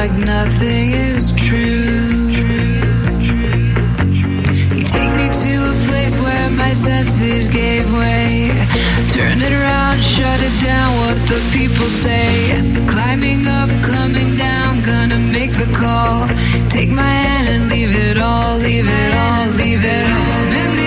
like nothing is true. You take me to a place where my senses gave way. Turn it around, shut it down, what the people say. Climbing up, coming down, gonna make the call. Take my hand and leave it all, leave it all, leave it all.